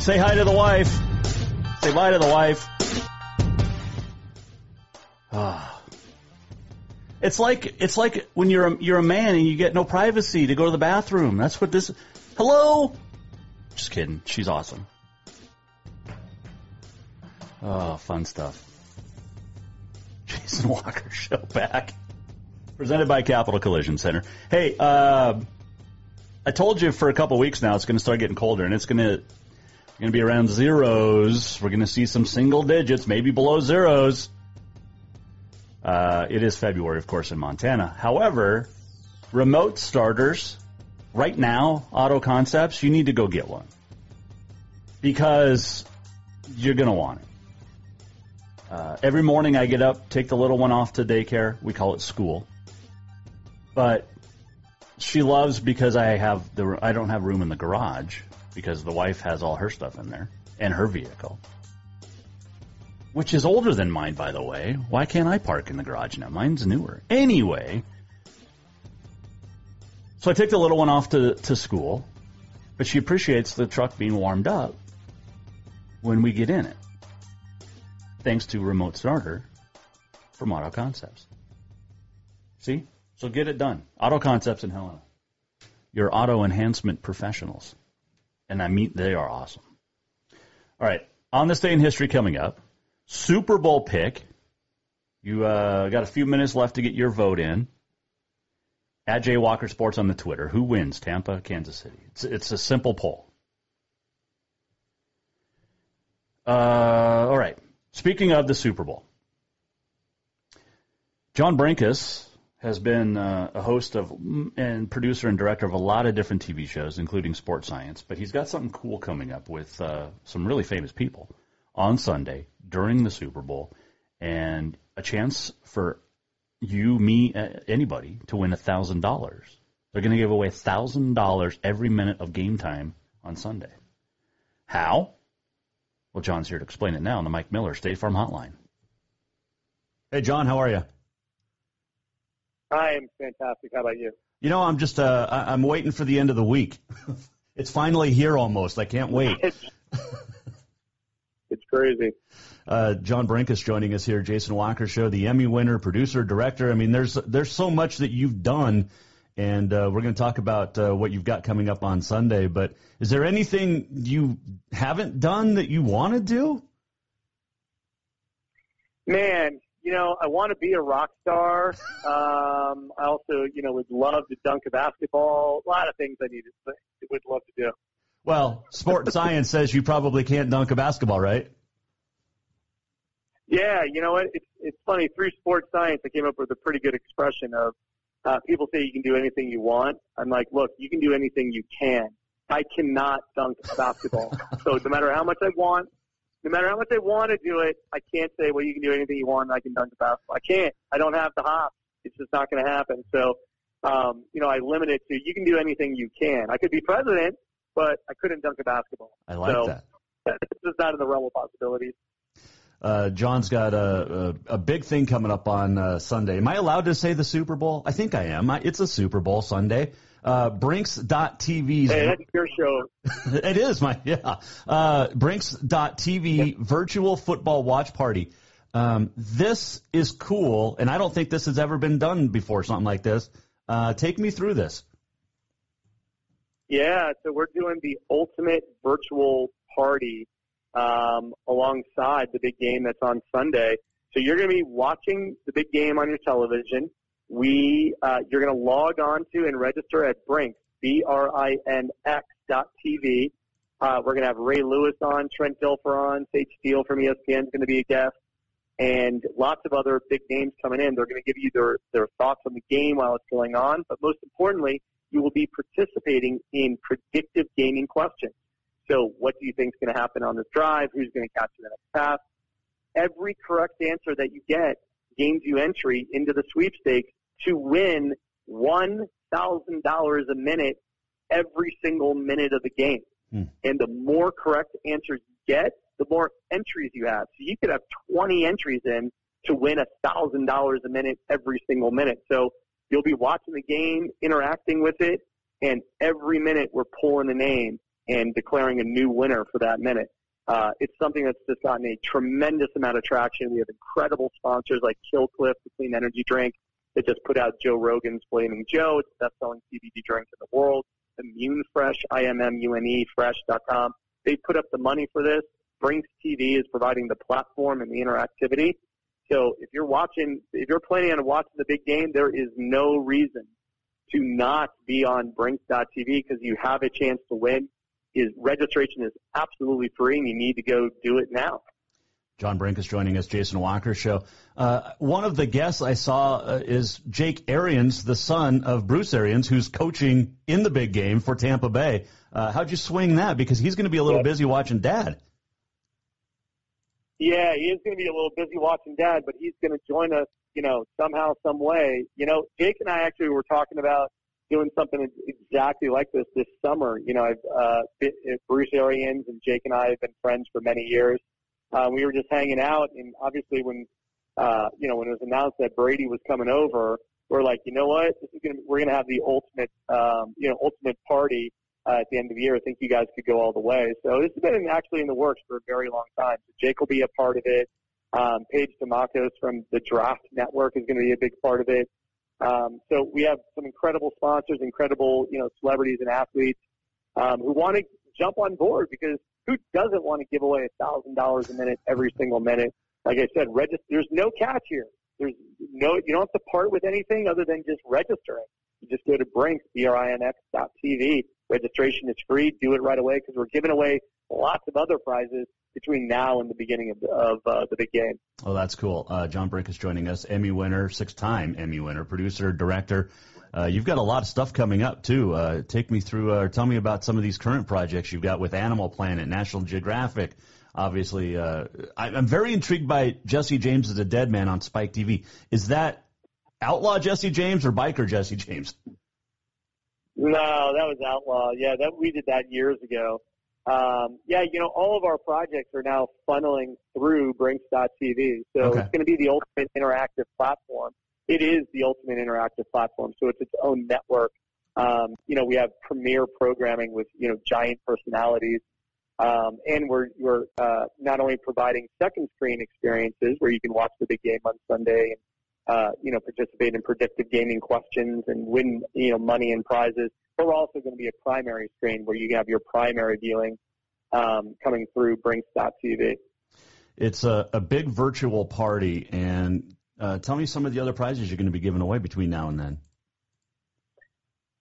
Say hi to the wife. Say bye to the wife. Ah. It's like it's like when you're a, you're a man and you get no privacy to go to the bathroom. That's what this. Hello. Just kidding. She's awesome. Oh, fun stuff. (laughs) Jason Walker Show back. Presented by Capital Collision Center. Hey, uh, I told you for a couple weeks now it's going to start getting colder, and it's going to going to be around zeros. We're going to see some single digits, maybe below zeros. Uh, it is February, of course, in Montana. However, remote starters, right now, auto concepts, you need to go get one because you're going to want it. Uh, every morning I get up, take the little one off to daycare. We call it school. But she loves because I have the I don't have room in the garage because the wife has all her stuff in there and her vehicle, which is older than mine, by the way. Why can't I park in the garage now? Mine's newer. Anyway, so I take the little one off to, to school, but she appreciates the truck being warmed up when we get in it, thanks to remote starter from Auto Concepts. See? So get it done. Auto Concepts in Helena. Your auto enhancement professionals. And I mean, they are awesome. All right. On this day in history coming up, Super Bowl pick. You uh, got a few minutes left to get your vote in. At Jay Walker Sports on the Twitter. Who wins, Tampa, Kansas City? It's, it's a simple poll. Uh, all right. Speaking of the Super Bowl, John Brenkus has been uh, a host of and producer and director of a lot of different TV shows, including Sports Science. But he's got something cool coming up with uh, some really famous people on Sunday during the Super Bowl, and a chance for you, me, anybody to win a thousand dollars. They're going to give away a thousand dollars every minute of game time on Sunday. How? Well, John's here to explain it now on the Mike Miller State Farm Hotline. Hey, John, how are you? I am fantastic. How about you? You know, I'm just uh, I'm waiting for the end of the week. (laughs) it's finally here almost. I can't wait. (laughs) it's, crazy. Uh, John Brenkus joining us here, Jason Walker Show, the Emmy winner, producer, director. I mean, there's there's so much that you've done, and uh, we're going to talk about uh, what you've got coming up on Sunday. But is there anything you haven't done that you want to do? Man, you know, I want to be a rock star. Um, I also, you know, would love to dunk a basketball. A lot of things I need to, would love to do. Well, sport science says you probably can't dunk a basketball, right? Yeah, you know what? It's it's funny. Through sports science, I came up with a pretty good expression of uh, people say you can do anything you want. I'm like, look, you can do anything you can. I cannot dunk a basketball. (laughs) so no matter how much I want, no matter how much I want to do it, I can't say, well, you can do anything you want. I can dunk a basketball. I can't. I don't have the hop. It's just not going to happen. So, um, you know, I limit it to you can do anything you can. I could be president, but I couldn't dunk a basketball. I like so, that. It's just not in the realm of possibilities. Uh, John's got a, a, a big thing coming up on uh, Sunday. Am I allowed to say the Super Bowl? I think I am. I, it's a Super Bowl Sunday. Uh, Brinx.tv's. Hey, that's your show. (laughs) it is my, yeah. Uh, Brinks.tv virtual football watch party. Um, this is cool, and I don't think this has ever been done before, something like this. Uh, take me through this. Yeah, so we're doing the ultimate virtual party um, alongside the big game that's on Sunday. So you're going to be watching the big game on your television. We, uh, you're going to log on to and register at Brinx, B-R-I-N-X dot TV. Uh, we're going to have Ray Lewis on, Trent Dilfer on, Sage Steele from ESPN is going to be a guest, and lots of other big names coming in. They're going to give you their, their thoughts on the game while it's going on, but most importantly, you will be participating in predictive gaming questions. So what do you think is going to happen on this drive? Who's going to catch the next pass? Every correct answer that you get gains you entry into the sweepstakes to win $1,000 a minute every single minute of the game. Hmm. And the more correct answers you get, the more entries you have. So you could have 20 entries in to win $1,000 a minute every single minute. So you'll be watching the game, interacting with it, and every minute we're pulling a name and declaring a new winner for that minute. Uh, it's something that's just gotten a tremendous amount of traction. We have incredible sponsors like Killcliff, the clean energy drink, that just put out Joe Rogan's Flaming Joe. It's the best-selling CBD drink in the world. Immune Fresh, I-M-M-U-N-E, fresh.com. They put up the money for this. Brinx TV is providing the platform and the interactivity. So if you're watching, if you're planning on watching the big game, there is no reason to not be on Brinx.tv because you have a chance to win is registration is absolutely free, and you need to go do it now. John Brenkus joining us, Jason Walker show. Uh, one of the guests I saw uh, is Jake Arians, the son of Bruce Arians, who's coaching in the big game for Tampa Bay. Uh, how'd you swing that? Because he's going to be a little busy watching Dad. Yeah, he is going to be a little busy watching Dad, but he's going to join us, you know, somehow, some way. You know, Jake and I actually were talking about doing something exactly like this this summer. You know, I've, uh, Bruce Arians and Jake and I have been friends for many years. Uh, we were just hanging out, and obviously when, uh, you know, when it was announced that Brady was coming over, we're like, you know what, this is gonna, we're gonna have the ultimate, um, you know, ultimate party uh, at the end of the year. I think you guys could go all the way. So this has been actually in the works for a very long time. So Jake will be a part of it. Um, Paige Demakos from the Draft Network is going to be a big part of it. Um, so we have some incredible sponsors, incredible you know celebrities and athletes um, who want to jump on board because who doesn't want to give away a thousand dollars a minute every single minute? Like I said, register. There's no catch here. There's no you don't have to part with anything other than just registering. you just go to Brinx, B-R-I-N-X dot TV. Registration is free. Do it right away because we're giving away lots of other prizes between now and the beginning of, of uh, the big game. Oh, that's cool. Uh, John Brenkus joining us, Emmy winner, six-time Emmy winner, producer, director. Uh, you've got a lot of stuff coming up too. Uh, take me through, or uh, tell me about some of these current projects you've got with Animal Planet, National Geographic. Obviously, uh, I, I'm very intrigued by Jesse James as a dead man on Spike TV. Is that outlaw Jesse James or biker Jesse James? No, that was outlaw. Yeah, that we did that years ago. Um, yeah, you know, all of our projects are now funneling through Brinx.tv. So Okay. it's going to be the ultimate interactive platform. It is the ultimate interactive platform. So it's its own network. Um, you know, we have premier programming with, you know, giant personalities. Um, and we're, we're, uh, not only providing second screen experiences where you can watch the big game on Sunday and, uh, you know, participate in predictive gaming questions and win, you know, money and prizes. But we're also going to be a primary screen where you have your primary viewing um, coming through Brinx.tv. It's a, a big virtual party, and uh, tell me some of the other prizes you're going to be giving away between now and then.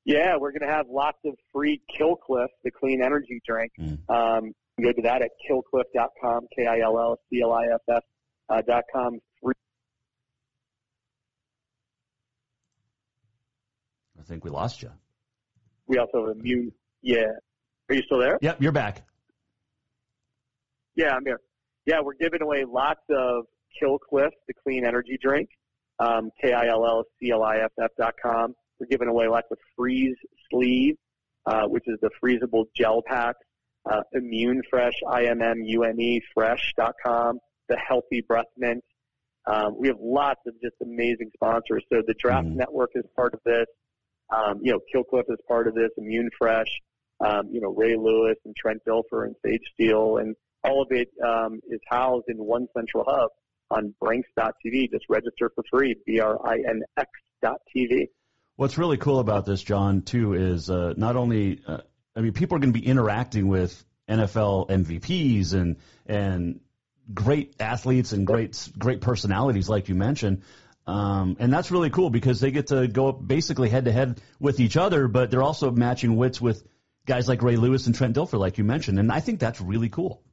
Yeah, we're going to have lots of free Killcliff, the clean energy drink. Um, go to that at killcliff.com, K-I-L-L-C-L-I-F-F uh, dot com. Free. I think we lost you. We also have immune. Yeah. Are you still there? Yep, you're back. Yeah, I'm here. Yeah, we're giving away lots of Killcliff, the clean energy drink, um, K-I-L-L-C-L-I-F-F dot com. We're giving away lots of Freeze Sleeve, uh, which is the freezable gel packs, uh, Immune Fresh, I-M-M-U-N-E, fresh dot com, the Healthy Breath Mint. Um, we have lots of just amazing sponsors. So the Draft Network is part of this. Um, you know, Killcliff is part of this, Immune Fresh, um, you know, Ray Lewis and Trent Dilfer and Sage Steele, and all of it um, is housed in one central hub on Brinx.tv. Just register for free, B-R-I-N-X dot TV. What's really cool about this, John, too, is uh, not only, uh, I mean, people are going to be interacting with NFL MVPs and and great athletes and great great personalities, like you mentioned. Um, and that's really cool because they get to go up basically head to head with each other, but they're also matching wits with guys like Ray Lewis and Trent Dilfer, like you mentioned. And I think that's really cool.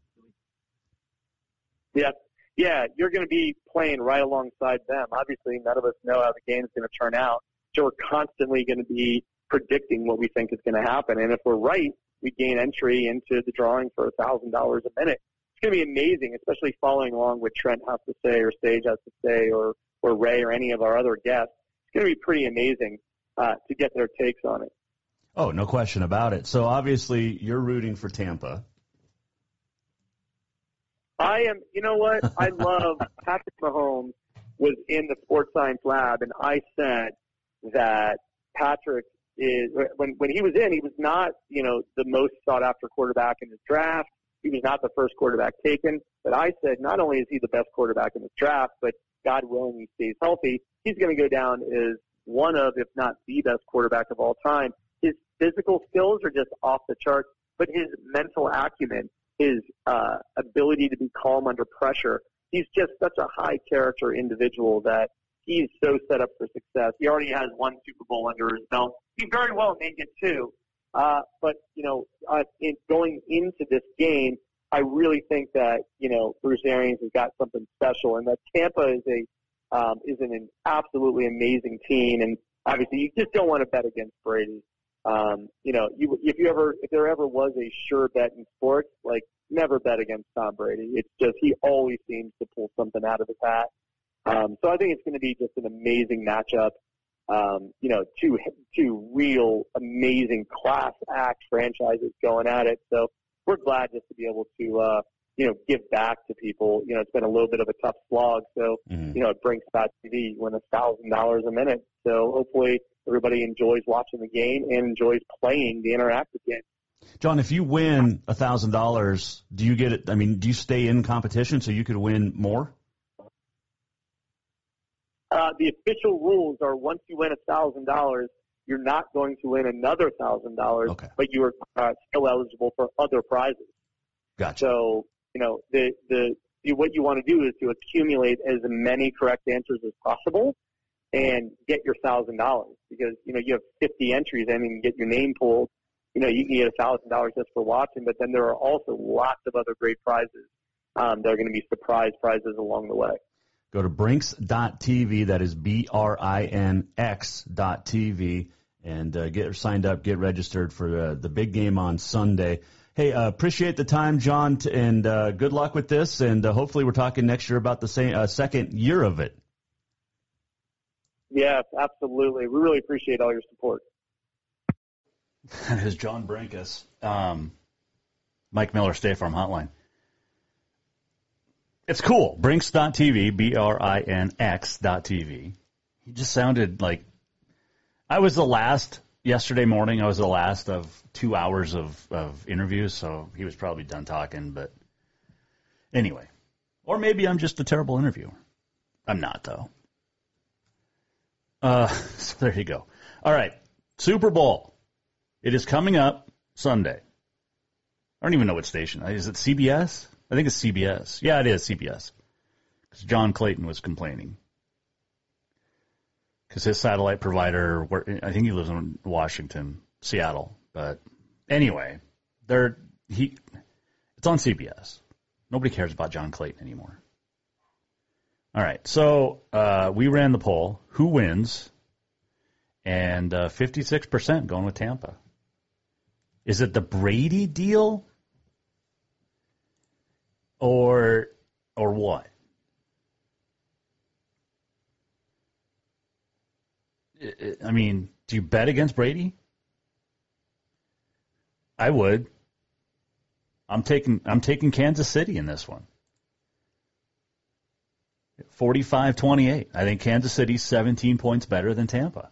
Yeah, yeah, you're going to be playing right alongside them. Obviously, none of us know how the game's going to turn out, so we're constantly going to be predicting what we think is going to happen. And if we're right, we gain entry into the drawing for a thousand dollars a minute. It's going to be amazing, especially following along what Trent has to say, or Sage has to say, or or Ray, or any of our other guests. It's going to be pretty amazing uh, to get their takes on it. Oh, no question about it. So obviously, you're rooting for Tampa. I am. You know what? (laughs) I love Patrick Mahomes was in the sports science lab, and I said that Patrick is when when he was in, he was not you know the most sought after quarterback in the draft. He was not the first quarterback taken. But I said not only is he the best quarterback in this draft, but God willing he stays healthy, he's going to go down as one of, if not the best quarterback of all time. His physical skills are just off the charts, but his mental acumen, his uh, ability to be calm under pressure, he's just such a high character individual that he's so set up for success. He already has one Super Bowl under his belt. He very well may get two. Uh, but, you know, uh, in going into this game, I really think that, you know, Bruce Arians has got something special and that Tampa is a, um, is an, an absolutely amazing team. And obviously you just don't want to bet against Brady. Um, you know, you, if you ever, if there ever was a sure bet in sports, like never bet against Tom Brady. It's just, he always seems to pull something out of his hat. Um, so I think it's going to be just an amazing matchup. Um, you know, two two real amazing class act franchises going at it. So we're glad just to be able to uh, you know give back to people. You know, it's been a little bit of a tough slog. So you know, it brings back TV. You win a thousand dollars a minute. So hopefully everybody enjoys watching the game and enjoys playing the interactive game. John, if you win a thousand dollars, do you get it? I mean, do you stay in competition so you could win more? Uh, the official rules are once you win a thousand dollars, you're not going to win another thousand dollars, but you are uh, still eligible for other prizes. Gotcha. So you know the the you, what you want to do is to accumulate as many correct answers as possible, and get your thousand dollars because you know you have 50 entries and get your name pulled. You know you can get a thousand dollars just for watching, but then there are also lots of other great prizes um, that are going to be surprise prizes along the way. Go to brinx.tv. That is B R I N X dot TV and uh, get signed up, get registered for uh, the big game on Sunday. Hey, uh, appreciate the time, John, t- and uh, good luck with this. And uh, hopefully, we're talking next year about the same uh, second year of it. Yes, absolutely. We really appreciate all your support. That (laughs) is John Brenkus, um, Mike Miller State Farm Hotline. It's cool. Brinx.tv, B R I N X.tv. He just sounded like I was the last yesterday morning. I was the last of two hours of, of interviews, so he was probably done talking. But anyway, or maybe I'm just a terrible interviewer. I'm not, though. Uh, (laughs) so there you go. All right, Super Bowl. It is coming up Sunday. I don't even know what station. Is it CBS? I think it's CBS. Yeah, it is CBS. Because John Clayton was complaining. Because his satellite provider, I think he lives in Washington, Seattle. But anyway, they're he. It's on CBS. Nobody cares about John Clayton anymore. All right, so uh, we ran the poll. Who wins? And uh, 56% going with Tampa. Is it the Brady deal? Or or what? I mean, do you bet against Brady? I would. I'm taking I'm taking Kansas City in this one. 45-28. I think Kansas City's 17 points better than Tampa.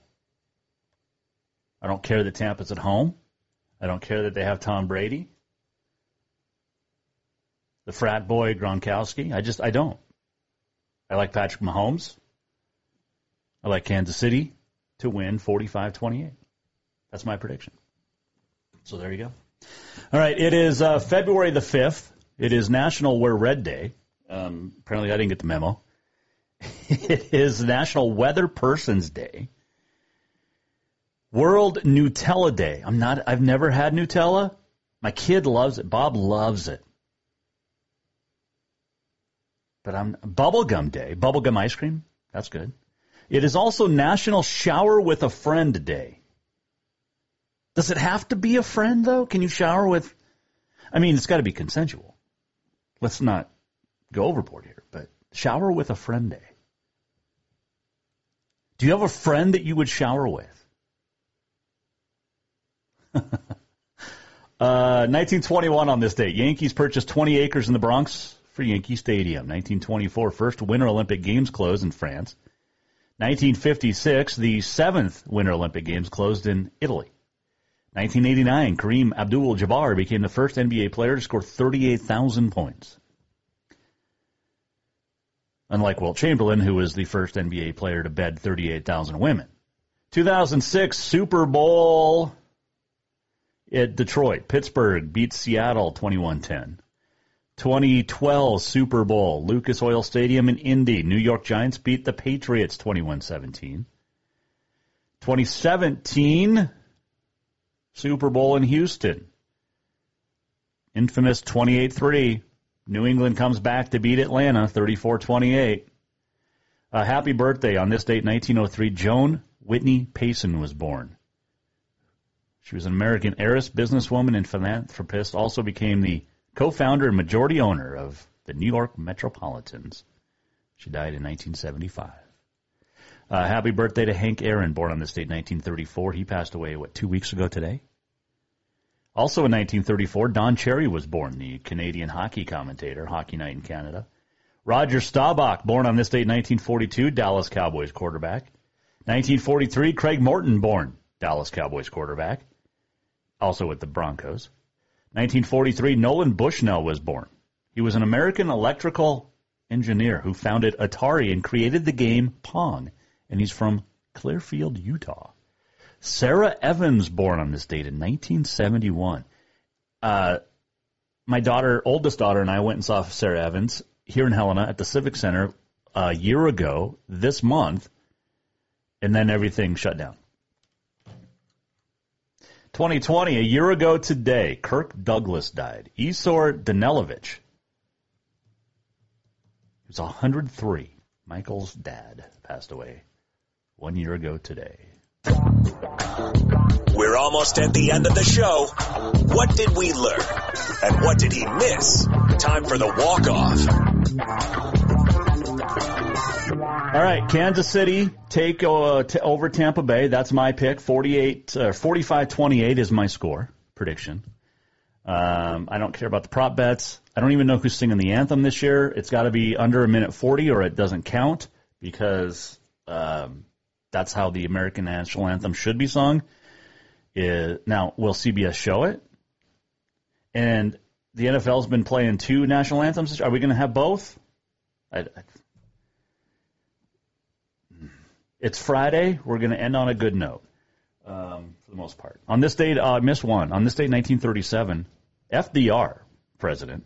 I don't care that Tampa's at home. I don't care that they have Tom Brady. The frat boy Gronkowski. I just I don't. I like Patrick Mahomes. I like Kansas City to win 45-28. That's my prediction. So there you go. All right, it is uh, February the 5th. It is National Wear Red Day. Um, apparently, I didn't get the memo. (laughs) it is National Weather Persons Day. World Nutella Day. I'm not. I've never had Nutella. My kid loves it. Bob loves it. But I'm Bubblegum Day. Bubblegum ice cream. That's good. It is also National Shower with a Friend Day. Does it have to be a friend though? Can you shower with? I mean, it's got to be consensual. Let's not go overboard here. But shower with a friend day. Do you have a friend that you would shower with? (laughs) Uh, 1921 on this date, Yankees purchased 20 acres in the Bronx for Yankee Stadium. 1924, first Winter Olympic Games closed in France. 1956, the seventh Winter Olympic Games closed in Italy. 1989, Kareem Abdul-Jabbar became the first NBA player to score 38,000 points. Unlike Wilt Chamberlain, who was the first NBA player to bed 38,000 women. 2006 Super Bowl at Detroit. Pittsburgh beats Seattle 21-10. 2012 Super Bowl, Lucas Oil Stadium in Indy. New York Giants beat the Patriots 21-17. 2017 Super Bowl in Houston. Infamous 28-3. New England comes back to beat Atlanta 34-28. A happy birthday on this date, 1903. Joan Whitney Payson was born. She was an American heiress, businesswoman, and philanthropist. Also became the co-founder and majority owner of the New York Metropolitans. She died in 1975. Uh, happy birthday to Hank Aaron, born on this date, 1934. He passed away, what, two weeks ago today? Also in 1934, Don Cherry was born, the Canadian hockey commentator, Hockey Night in Canada. Roger Staubach, born on this date, 1942, Dallas Cowboys quarterback. 1943, Craig Morton, born, Dallas Cowboys quarterback also with the Broncos. 1943, Nolan Bushnell was born. He was an American electrical engineer who founded Atari and created the game Pong, and he's from Clearfield, Utah. Sara Evans, born on this date in 1971. Uh, my daughter, oldest daughter, and I went and saw Sara Evans here in Helena at the Civic Center a year ago this month. and then everything shut down. 2020, a year ago today, Kirk Douglas died. Issur Danielovitch. He was 103. Michael's dad passed away one year ago today. We're almost at the end of the show. What did we learn? And what did he miss? Time for the walk off. All right, Kansas City take uh, t- over Tampa Bay. That's my pick. 48, uh, 45-28 is my score prediction. Um, I don't care about the prop bets. I don't even know who's singing the anthem this year. It's got to be under a minute 40 or it doesn't count because um, that's how the American national anthem should be sung. Now, will CBS show it? And the NFL's been playing two national anthems. Are we going to have both? I, I, it's Friday. We're going to end on a good note um, for the most part. On this date, uh, I missed one. On this date, 1937, FDR, president,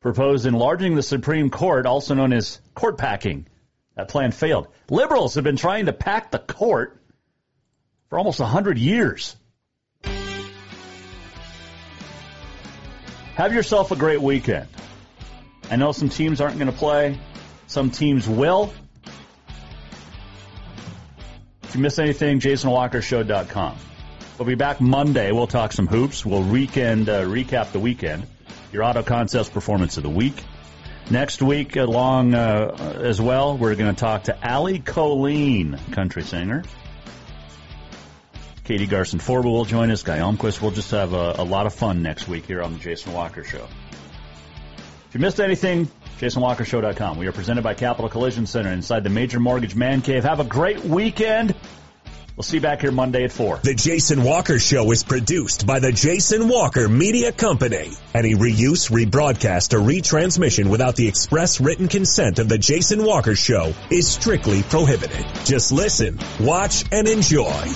proposed enlarging the Supreme Court, also known as court packing. That plan failed. Liberals have been trying to pack the court for almost 100 years. Have yourself a great weekend. I know some teams aren't going to play. Some teams will. You miss anything, jasonwalkershow.com. We'll be back Monday. We'll talk some hoops. We'll weekend uh, recap the weekend. Your auto contest performance of the week. Next week, along uh, as well, we're going to talk to Allie Colleen, country singer. Katie Garson Forba will join us. Guy Elmquist. We'll just have a, a lot of fun next week here on the Jason Walker Show. If you missed anything, JasonWalkerShow.com. We are presented by Capital Collision Center inside the Major Mortgage Man Cave. Have a great weekend. We'll see you back here Monday at 4. The Jason Walker Show is produced by the Jason Walker Media Company. Any reuse, rebroadcast, or retransmission without the express written consent of the Jason Walker Show is strictly prohibited. Just listen, watch, and enjoy.